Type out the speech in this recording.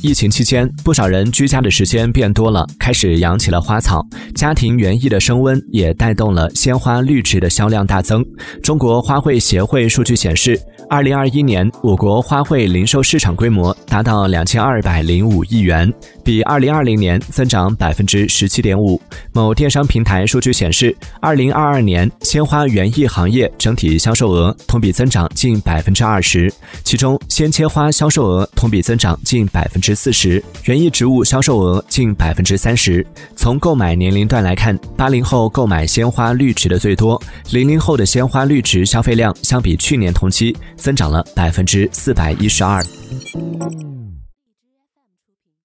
疫情期间，不少人居家的时间变多了，开始养起了花草。家庭园艺的升温也带动了鲜花绿植的销量大增。中国花卉协会数据显示，二零二一年我国花卉零售市场规模达到两千二百零五亿元，比二零二零年增长百分之十七点五。某电商平台数据显示，二零二二年鲜花园艺行业整体销售额同比增长近百分之二十，其中鲜切花销售额同比增长近百分之。四十，园艺植物销售额近百分之三十。从购买年龄段来看，八零后购买鲜花绿植的最多，零零后的鲜花绿植消费量相比去年同期增长了百分之四百一十二。